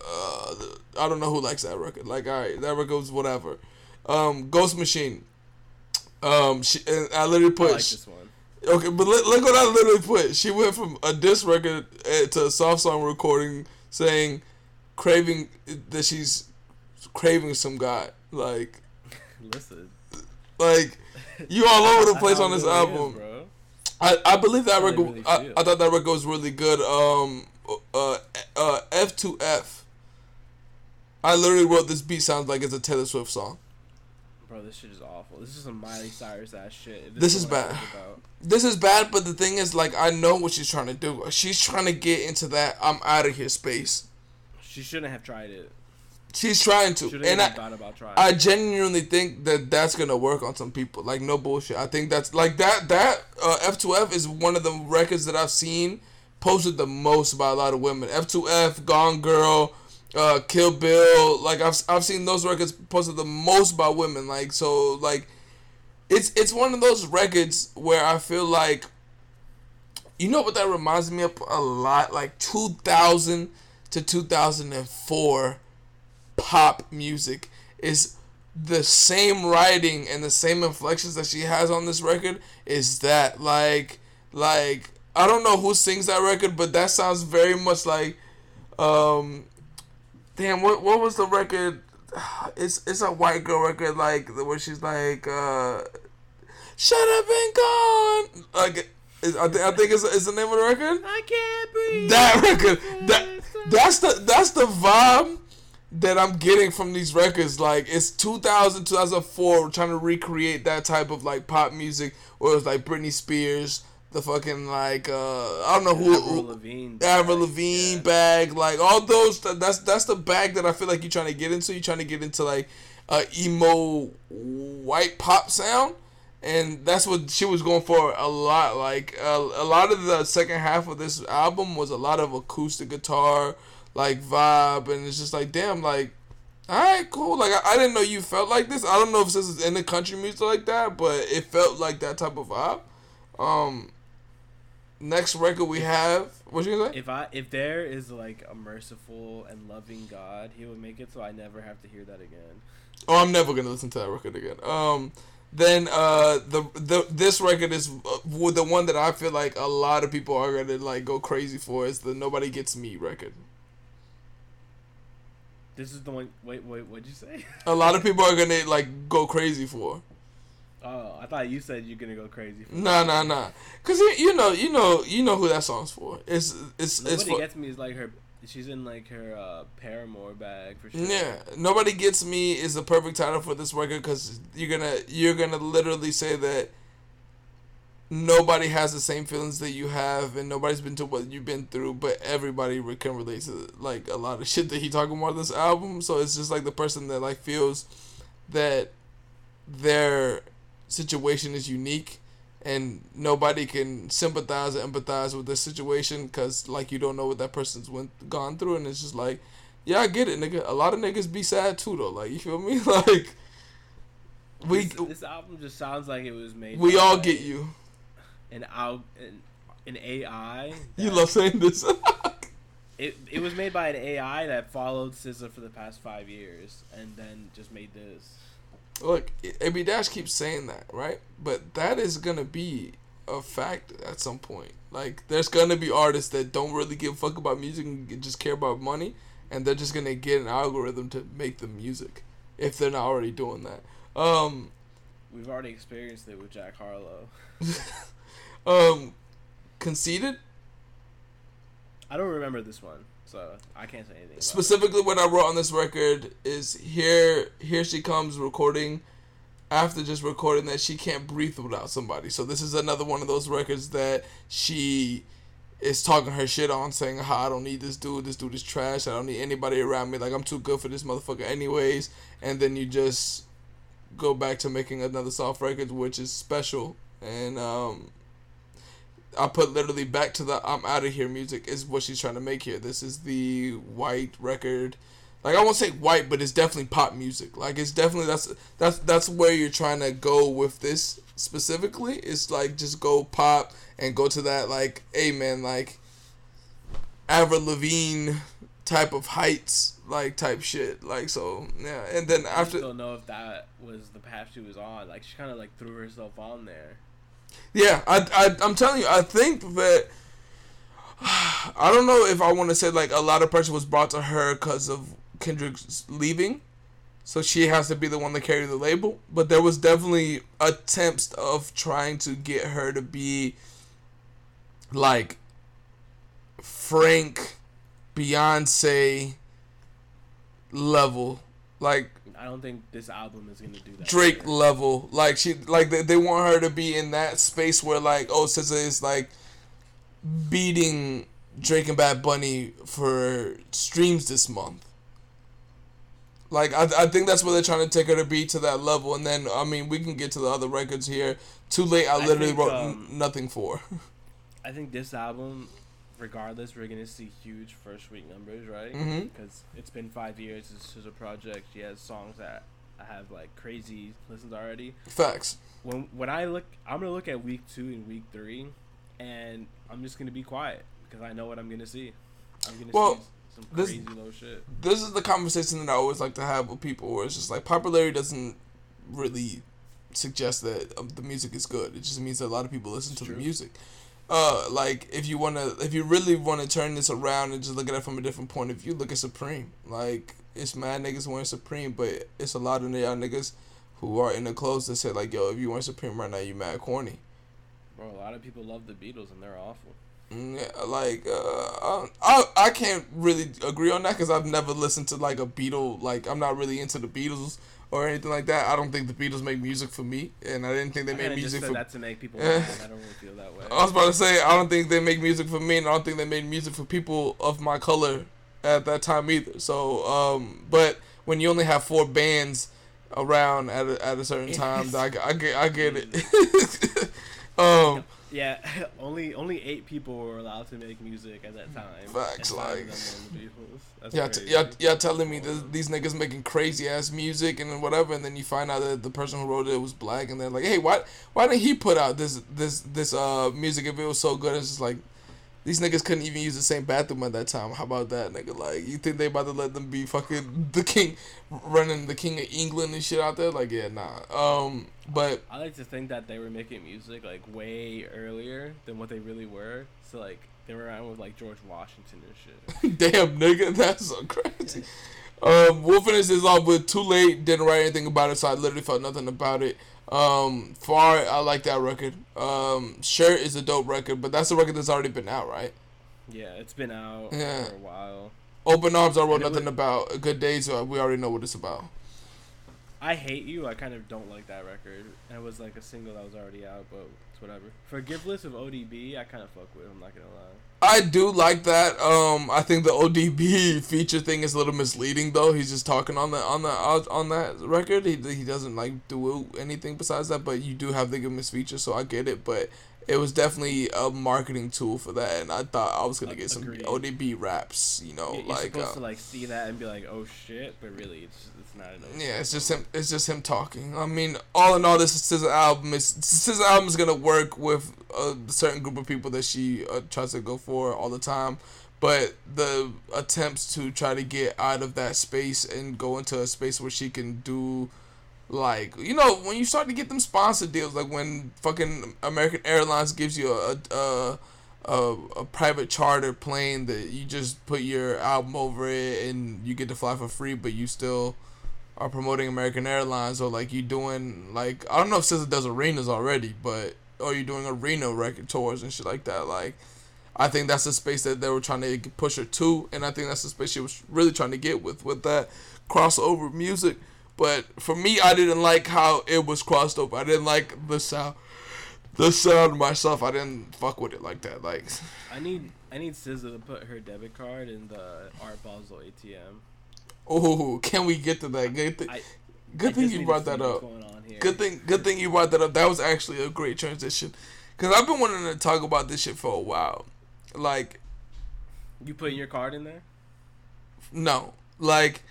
S2: uh, I don't know who likes that record. Like, all right, that record was whatever. Um, Ghost Machine. Um, she, and I literally
S3: I
S2: put.
S3: like this one.
S2: Okay, but look, look what I literally put. She went from a diss record eh, to a soft song recording saying, craving that she's craving some guy. Like,
S3: Listen.
S2: like you all over the place on this
S3: really is,
S2: album.
S3: bro.
S2: I, I believe that record.
S3: really
S2: I. I thought that record was really good. Um, uh, uh, F2F. I literally wrote this beat sounds like it's a Taylor Swift song.
S3: Bro, this shit is awful. This is some Miley Cyrus ass shit. If
S2: This is bad. This is bad, but the thing is, like, I know what she's trying to do. She's trying to get into that I'm out of here space.
S3: She shouldn't have tried it.
S2: She's trying to,
S3: Shouldn't
S2: and
S3: even
S2: I,
S3: thought about trying.
S2: I genuinely think that that's gonna work on some people. Like no bullshit. I think that's like that. That uh, F2F is one of the records that I've seen posted the most by a lot of women. F2F, Gone Girl, uh, Kill Bill. Like I've I've seen those records posted the most by women. Like so like, it's it's one of those records where I feel like. You know what that reminds me of a lot? Like 2000 to 2004 pop music is the same writing and the same inflections that she has on this record is that like like I don't know who sings that record but that sounds very much like um damn what what was the record? It's it's a white girl record like where she's like uh shut up and gone like is- I, th- I think it's, it's the name of the record?
S3: I can't breathe.
S2: that record that that's the that's the vibe that I'm getting from these records. Like it's 2000 2004 trying to recreate that type of like pop music where it's like Britney Spears the fucking like uh I don't know who,
S3: Avril Lavigne.
S2: Avril
S3: bag, yeah.
S2: bag like all those that's that's the bag that I feel like you're trying to get into you're trying to get into like a emo white pop sound and that's what she was going for a lot like uh, a lot of the second half of this album was a lot of acoustic guitar like vibe and it's just like damn like all right cool like I, I didn't know you felt like this i don't know if this is in the country music like that but it felt like that type of vibe um next record we have what you gonna say
S3: If I if there is like a merciful and loving God, He would make it so I never have to hear that again.
S2: Oh, I'm never gonna listen to that record again. Um, then uh, the the this record is uh, the one that I feel like a lot of people are gonna like go crazy for is the Nobody Gets Me record.
S3: This is the one. Wait, wait. What'd you say?
S2: A lot of people are gonna like go crazy for.
S3: Oh, I thought you said you're gonna go crazy. For
S2: Nah, nah, nah. Cause you, you know, you know, you know who that song's for. It's it's
S3: Nobody
S2: it's for.
S3: gets me is like her. She's in like her uh, Paramore bag for sure.
S2: Yeah, nobody gets me is the perfect title for this record because you're gonna you're gonna literally say that nobody has the same feelings that you have and nobody's been to what you've been through, but everybody can relate to like a lot of shit that he talking about this album. So it's just like the person that like feels that their situation is unique and nobody can sympathize or empathize with this situation because like you don't know what that person's went gone through and it's just like yeah i get it nigga a lot of niggas be sad too though like you feel me like we
S3: This, this album just sounds like it was made.
S2: we all get you
S3: An al- an, an AI.
S2: you love saying this
S3: It it was made by an AI that followed SZA for the past five years and then just made this.
S2: Look ab dash keeps saying that right? But that is gonna be a fact at some point. Like there's gonna be artists that don't really give a fuck about music and just care about money and they're just gonna get an algorithm to make the music if they're not already doing that. Um
S3: We've already experienced it with Jack Harlow.
S2: um conceited?
S3: I don't remember this one, so I can't say anything.
S2: Specifically what i wrote on this record is here here she comes recording after just recording that she can't breathe without somebody. So this is another one of those records that she is talking her shit on saying how i don't need this dude. This dude is trash. I don't need anybody around me. Like i'm too good for this motherfucker anyways. And then you just go back to making another soft record which is special. And um I put literally back to the I'm out of here music is what she's trying to make here. This is the white record. Like I won't say white, but it's definitely pop music. Like it's definitely that's that's that's where you're trying to go with this specifically. It's like just go pop and go to that like, hey man, like Avril Lavigne type of heights, like type shit. Like so, yeah. And then
S3: I
S2: after
S3: just don't know if that was the path she was on. Like she kind of like threw herself on there.
S2: Yeah, I, I, I'm telling you, I think that I don't know if I want to say like a lot of pressure was brought to her because of Kendrick's leaving, so she has to be the one to carry the label. But there was definitely attempts of trying to get her to be like Frank, Beyonce level, like
S3: I don't think this album is gonna do that.
S2: Drake level. Like she like they, they want her to be in that space where like oh SZA is like beating Drake and Bad Bunny for streams this month. Like I, I think that's where they're trying to take her to be to that level, and then I mean we can get to the other records here. Too late. I
S3: I
S2: literally
S3: think,
S2: wrote
S3: um,
S2: n- nothing for.
S3: I think this album, regardless, we're gonna see huge first week numbers, right? Because it's been five years. This is a project. She has songs that have like crazy listens already.
S2: Facts.
S3: When when I look, I'm gonna look at week two and week three, and I'm just gonna be quiet because I know what I'm gonna see. I'm gonna
S2: Well,
S3: see some
S2: this-
S3: low shit.
S2: this is the conversation that I always like to have with people, where it's just like popularity doesn't really suggest that um, the music is good. It just means that a lot of people listen to the music. Uh, like if you wanna, if you really want to turn this around and just look at it from a different point of view, look at Supreme. Like it's mad niggas wearing Supreme, but it's a lot of y'all niggas who are in the clothes that say like, yo, if you wearing Supreme right now, you mad corny.
S3: Bro, a lot of people love the Beatles and they're awful.
S2: Mm, Yeah, like uh, I I can't really agree on that because I've never listened to like a Beatle. Like I'm not really into the Beatles or anything like that. I don't think the Beatles make music for me, and I didn't think they
S3: I
S2: made music
S3: said
S2: for.
S3: that to make people
S2: Eh.
S3: mad. I don't really feel that way.
S2: I was about to say I don't think they make music for me, and I don't think they made music for people of my color at that time either. So, um, but when you only have four bands around at a, at a certain time, I, I get I get it. um,
S3: Yeah, only only eight people were allowed to make music at that time.
S2: Facts,
S3: and five of
S2: like- Yeah, t- y'all, y'all telling me that these niggas making crazy ass music and whatever, and then you find out that the person who wrote it was black, and they're like, hey, why why didn't he put out this this this uh music if it was so good? It's just like these niggas couldn't even use the same bathroom at that time. How about that, nigga? Like, you think they about to let them be fucking the king, running the king of England and shit out there? Like, yeah, nah. Um, but
S3: I like to think that they were making music like way earlier than what they really were. So like they were around with like George Washington and shit.
S2: damn, nigga, that's so crazy. Um, we'll finish this off with "Too Late." Didn't write anything about it, so I literally felt nothing about it. Um, Far, I like that record. Um, Shirt is a dope record, but that's a record that's already been out, right?
S3: Yeah, it's been out
S2: Yeah.
S3: for a while.
S2: Open Arms, I wrote nothing
S3: was-
S2: about. Good Days, uh, we already know what it's about.
S3: I hate you. I kind of don't like that record. It was like a single that was already out, but it's whatever. Forgiveless of ODB, I kind of fuck with. I'm not gonna lie.
S2: I do like that. Um, I think the ODB feature thing is a little misleading though. He's just talking on the on the on that record. He he doesn't like do anything besides that. But you do have the Gimmicks feature, so I get it. But it was definitely a marketing tool for that, and I thought I was gonna get some
S3: Agreed.
S2: ODB raps. You know,
S3: You- You're
S2: like
S3: supposed
S2: uh,
S3: to like see that and be like, oh shit, but really, it's it's not enough.
S2: yeah, it's just him. It's just him talking. I mean, all in all, this SZA album is SZA album is gonna work with a certain group of people that she uh, tries to go for all the time. But the attempts to try to get out of that space and go into a space where she can do, like you know, when you start to get them sponsor deals, like when fucking American Airlines gives you a a, a, a private charter plane that you just put your album over it and you get to fly for free, but you still are promoting American Airlines or like you doing like I don't know if SZA does arenas already, but or you doing arena record tours and shit like that. Like I think that's the space that they were trying to push her to, and I think that's the space she was really trying to get with with that crossover music. But for me, I didn't like how it was crossed over. I didn't like the sound, the sound myself. I didn't fuck with it like that. Like,
S3: I need I need SZA to put her debit card in the Art Basel ATM.
S2: oh, can we get to that? Good thing,
S3: I-
S2: good
S3: I
S2: thing you brought that up.
S3: Going on here.
S2: Good thing, good thing you brought that up. That was actually a great transition, cause I've been wanting to talk about this shit for a while. Like,
S3: You putting your card in there?
S2: no, like,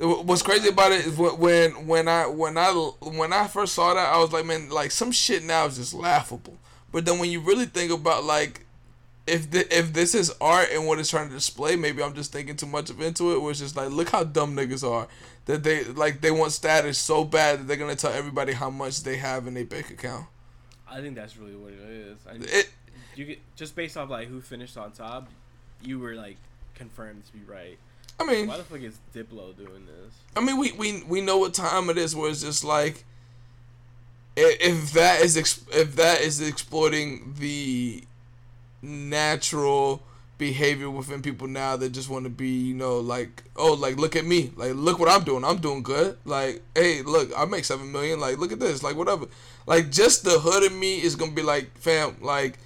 S2: what's crazy about it is when when I when I when I first saw that, I was like, man, like some shit now is just laughable. But then when you really think about like, if the, if this is art and what it's trying to display, maybe I'm just thinking too much of into it. Where it's just like, look how dumb niggas are. That they like they want status so bad that they're gonna tell everybody how much they have in their bank account.
S3: I think that's really what it is. I,
S2: It
S3: you get just based off like who finished on top, you were like confirmed to be right.
S2: I mean,
S3: Why the fuck is Diplo doing this?
S2: I mean, we, we we know what time it is. Where it's just like, if that is if that is exploiting the natural behavior within people now that just want to be, you know, like, oh, like look at me, like look what I'm doing, I'm doing good. Like, hey, look, I make seven million. Like, look at this, like whatever. Like, just the hood of me is gonna be like, fam, like.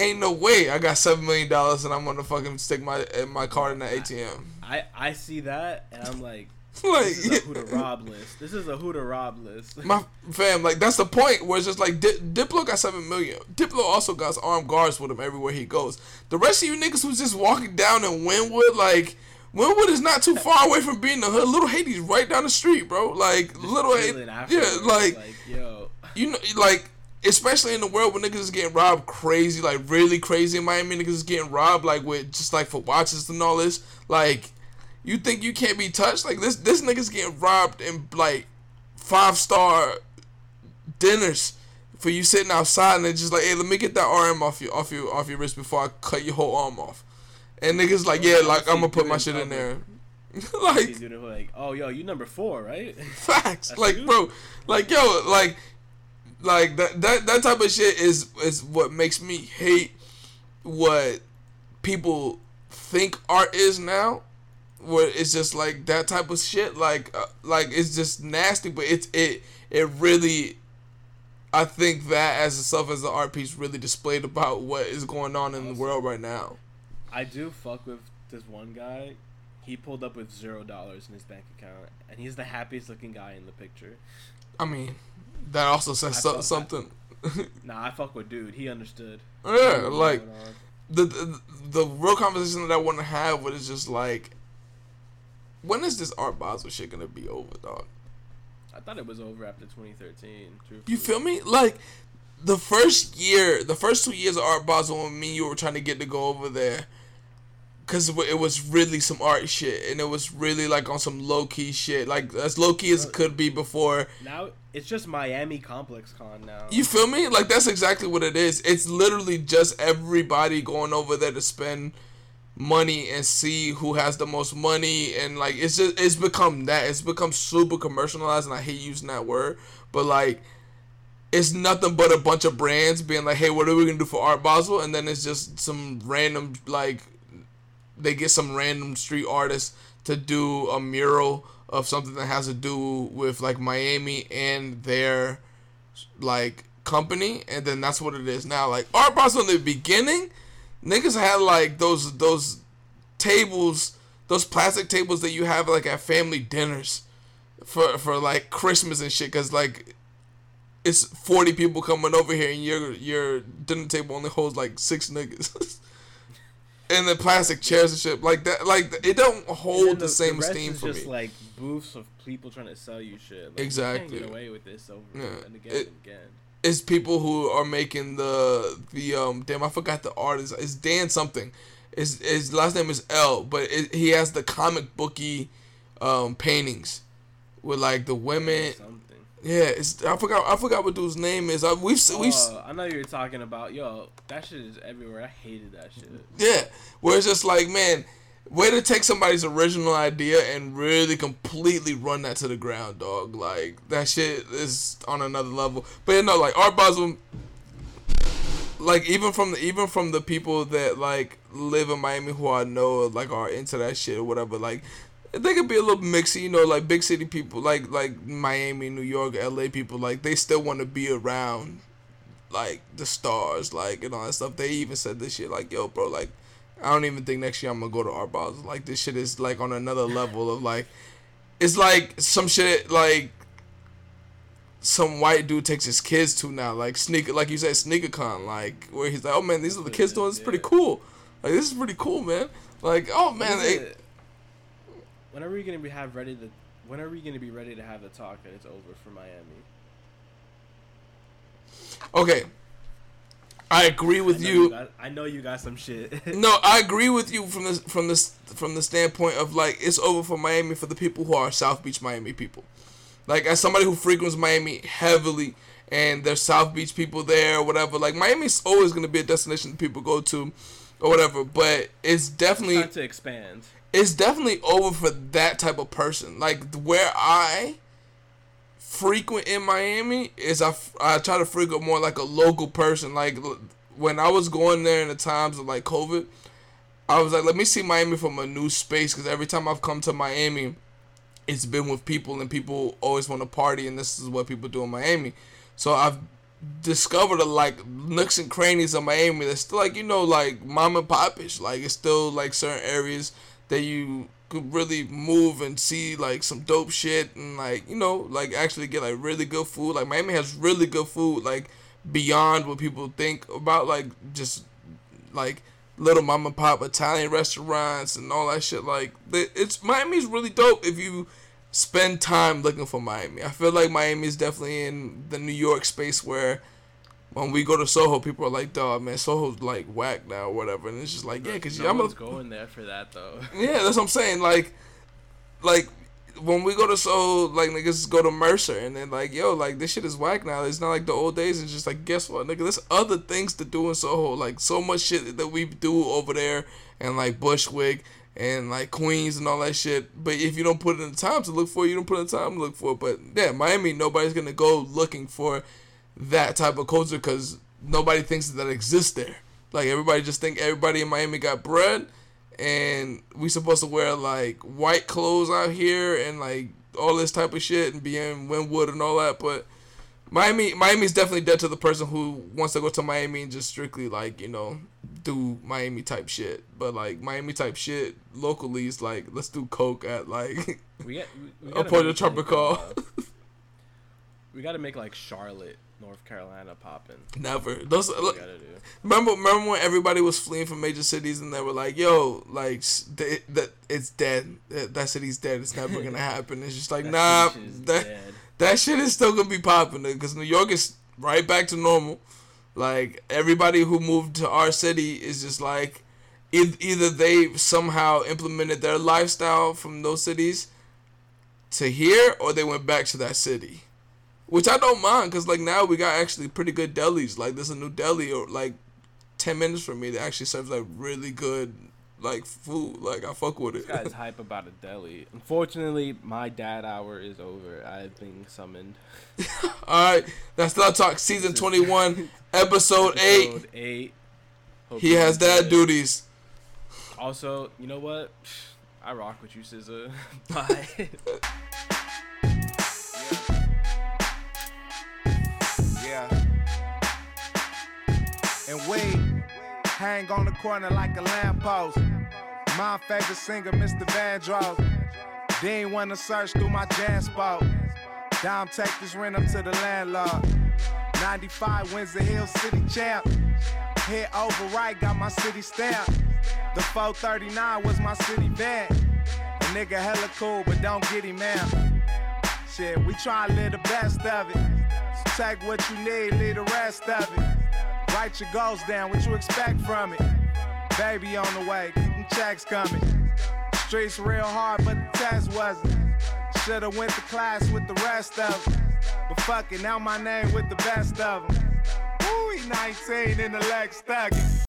S2: Ain't no way I got seven million dollars and I'm gonna fucking stick my my card in the ATM.
S3: I I see that and I'm like,
S2: like,
S3: this is a who to rob list. This is a who to rob list.
S2: My fam, like that's the point where it's just like Di- Diplo got seven million. Diplo also got armed guards with him everywhere he goes. The rest of you niggas who's just walking down in Wynwood, like Wynwood is not too far away from being the hood. Little Haiti's right down the street, bro. Like little Haiti, yeah, like
S3: like yo,
S2: you know, like especially in the world where niggas is getting robbed crazy, like really crazy in Miami, niggas is getting robbed like with just like for watches and all this. Like, you think you can't be touched? Like this, this nigga's getting robbed in like five star dinners for you sitting outside and they're just like, hey, let me get that arm off your off your off your wrist before I cut your whole arm off. And niggas like, yeah, like I'm gonna put my shit in there. like
S3: like, oh yo, you number four, right?
S2: Facts.
S3: That's
S2: like,
S3: you.
S2: bro, like yo, like like that that that type of shit is is what makes me hate what people think art is now. Where it's just like that type of shit, like uh, like it's just nasty, but it's it it really. I think that as itself as an art piece really displayed about what is going on in the world right now.
S3: I do fuck with this one guy. He pulled up with zero dollars in his bank account, and he's the happiest looking guy in the picture.
S2: I mean, that also says so, something.
S3: Nah, I fuck with dude. He understood.
S2: Yeah,
S3: knew what was
S2: like the, the the real conversation that I want to have with is just like, when is this Art Basel shit gonna be over, dog?
S3: I thought it was over after 2013. Truthfully.
S2: You feel me? Like, the first year, the first two years of Art Basel, when me and you were trying to get to go over there, cause it was really some art shit, and it was really like on some low key shit, like as low key as it could be before.
S3: Now it's just Miami Complex Con now.
S2: You feel me? Like that's exactly what it is. It's literally just everybody going over there to spend money and see who has the most money. And like it's just it's become that. It's become super commercialized and I hate using that word. But like it's nothing but a bunch of brands being like hey what are we gonna do for Art Basel? And then it's just some random like they get some random street artist to do a mural of something that has to do with like Miami and their like company. And then that's what it is now. Like Art Basel in the beginning niggas had like those those tables, those plastic tables that you have like at family dinners for for like Christmas and shit. Cause like it's forty people coming over here and your your dinner table only holds like six niggas. and the plastic chairs and shit like that, like it don't hold the, same
S3: rest
S2: esteem
S3: is
S2: for
S3: just
S2: me.
S3: like booths of people trying to sell you shit. Like,
S2: Exactly.
S3: You can't get away with this over
S2: Yeah.
S3: and again
S2: It-
S3: and again.
S2: It's people who are making the the um damn I forgot the artist. It's Dan something. His his last name is L, but it, he has the comic booky um paintings with like the women.
S3: Something.
S2: Yeah, it's I forgot I forgot what dude's name is. I, we've we've
S3: Oh, I know you're talking about yo. That shit is everywhere. I hated that shit.
S2: yeah, where it's just like man, way to take somebody's original idea and really completely run that to the ground, dog. Like that shit is on another level. But you know, like Art Basel, like even from the even from the people that like live in Miami who I know like are into that shit or whatever, like they could be a little mixy, you know, like big city people, like like Miami, New York, L.A. people, like they still want to be around like the stars, like and all that stuff. They even said this shit, like, yo, bro, like I don't even think next year I'm gonna go to Art Basel. Like this shit is like on another level of like, it's like some shit like some white dude takes his kids to now, like sneaker, like you said, sneaker con, like where he's like, oh man, these are the kids doing. This is pretty cool. Like this is pretty cool, man. Like oh man, they,
S3: it- when are we gonna be have ready to? When are we gonna be ready to have the talk that it's over for Miami?
S2: okay. I agree with
S3: I know
S2: you.
S3: got- I know you got some shit.
S2: No, I agree with you from this from this from the standpoint of like it's over for Miami for the people who are South Beach Miami people. Like as somebody who frequents Miami heavily and there's South Beach people there or whatever, like Miami's always gonna be a destination that people go to or whatever. But it's definitely
S3: Time to expand.
S2: it's definitely over for that type of person. Like where I frequent in Miami is I, I try to frequent more like a local person. Like when I was going there in the times of like COVID, I was like, let me see Miami from a new space because every time I've come to Miami, it's been with people and people always want to party and this is what people do in Miami. So I've discovered a, like nooks and crannies of Miami that's still like you know like mom and popish. Like it's still like certain areas that you could really move and see like some dope shit and like you know like actually get like really good food. Like Miami has really good food like beyond what people think about like just like little mom and pop Italian restaurants and all that shit. Like it's Miami's really dope if you spend time looking for Miami. I feel like Miami is definitely in the New York space where when we go to Soho, people are like, "Dog, man, Soho's like whack now, or whatever." And it's just like, yeah, because
S3: no
S2: I'm a,
S3: going there for that though.
S2: yeah, that's what I'm saying. Like, like when we go to Soho, like niggas go to Mercer, and then like, yo, like this shit is whack now. It's not like the old days. It's just like, guess what, nigga? There's other things to do in Soho. Like so much shit that we do over there, and like Bushwick and like Queens and all that shit. But if you don't put in the time to look for it, you don't put in the time to look for it. But yeah, Miami, nobody's gonna go looking for that type of culture because nobody thinks that exists there. Like everybody just think everybody in Miami got bread, and we supposed to wear like white clothes out here and like all this type of shit and be in Wynwood and all that. But Miami, Miami's definitely dead to the person who wants to go to Miami and just strictly like you know do Miami type shit. But like Miami type shit locally is like let's do coke at like
S3: We get. We, we
S2: A
S3: gotta
S2: Puerto
S3: make,
S2: Tropical.
S3: uh, we gotta make like Charlotte, North Carolina popping.
S2: never. Those
S3: do.
S2: Remember, remember when everybody was fleeing from major cities and they were like, "Yo, like that it's dead. That, that city's dead. It's never gonna happen." It's just like,
S3: That
S2: nah, that
S3: dead.
S2: that shit is still gonna be popping because New York is right back to normal. Like everybody who moved to our city is just like, either they somehow implemented their lifestyle from those cities to here, or they went back to that city. Which I don't mind, cause like now we got actually pretty good delis. Like there's a new deli or like ten minutes from me that actually serves like really good like food. Like I fuck with
S3: This
S2: it.
S3: guy's hype about a deli. Unfortunately, my dad hour is over. I've been summoned.
S2: All right, that's Thought Talk season twenty one, episode eight.
S3: Episode eight. Hope
S2: He has dad
S3: enjoy.
S2: duties.
S3: Also, you know what? I rock with you, SZA. Bye.
S1: And we hang on the corner like a lamppost. My favorite singer, Mr. Vandross. Dean wanna search through my jam spot. Dom take this rent up to the landlord. 95 wins the Hill City champ. Hit over right, got my city stamp. The 439 was my city van. A nigga hella cool, but don't get him out. Shit, we try to live the best of it. So take what you need, leave the rest of it. Write your goals down, what you expect from it. Baby on the way, keep checks coming. Streets real hard, but the test wasn't. Should've went to class with the rest of them. But fuck it, now my name with the best of them. He 19 in the Lex Thuggin'.